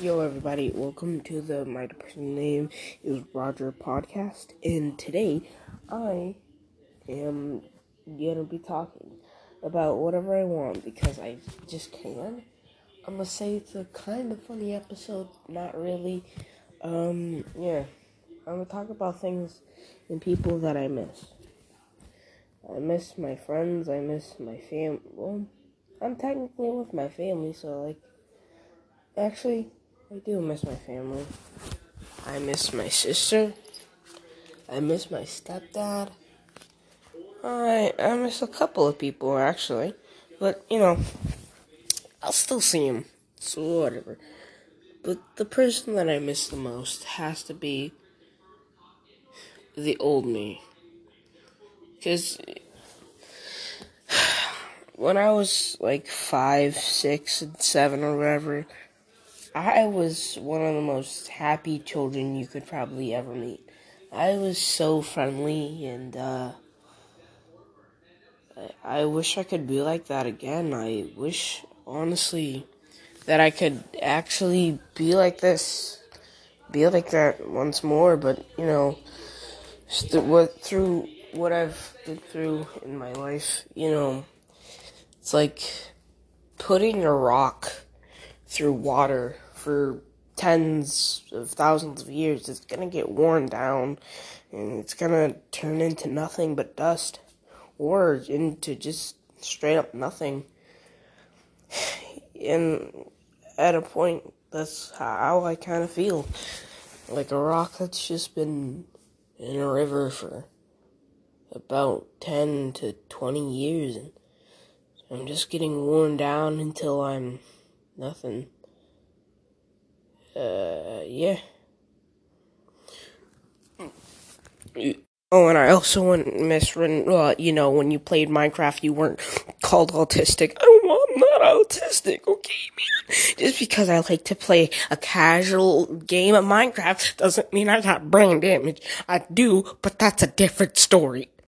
Yo, everybody, welcome to the My Depression Name is Roger podcast. And today I am gonna be talking about whatever I want because I just can. I'm gonna say it's a kind of funny episode, not really. Um, yeah, I'm gonna talk about things and people that I miss. I miss my friends, I miss my fam. Well, I'm technically with my family, so like, actually. I do miss my family. I miss my sister. I miss my stepdad. I I miss a couple of people actually, but you know, I'll still see him. So whatever. But the person that I miss the most has to be the old me. Cause when I was like five, six, and seven or whatever I was one of the most happy children you could probably ever meet. I was so friendly and uh, I wish I could be like that again. I wish, honestly, that I could actually be like this, be like that once more. But you know, st- what through what I've been through in my life, you know, it's like putting a rock through water for tens of thousands of years, it's gonna get worn down and it's gonna turn into nothing but dust or into just straight up nothing. And at a point, that's how I kind of feel. Like a rock that's just been in a river for about 10 to 20 years and I'm just getting worn down until I'm nothing. Uh, yeah. Oh, and I also want miss when, uh, you know, when you played Minecraft, you weren't called autistic. Oh, I'm not autistic, okay, man? Just because I like to play a casual game of Minecraft doesn't mean I got brain damage. I do, but that's a different story.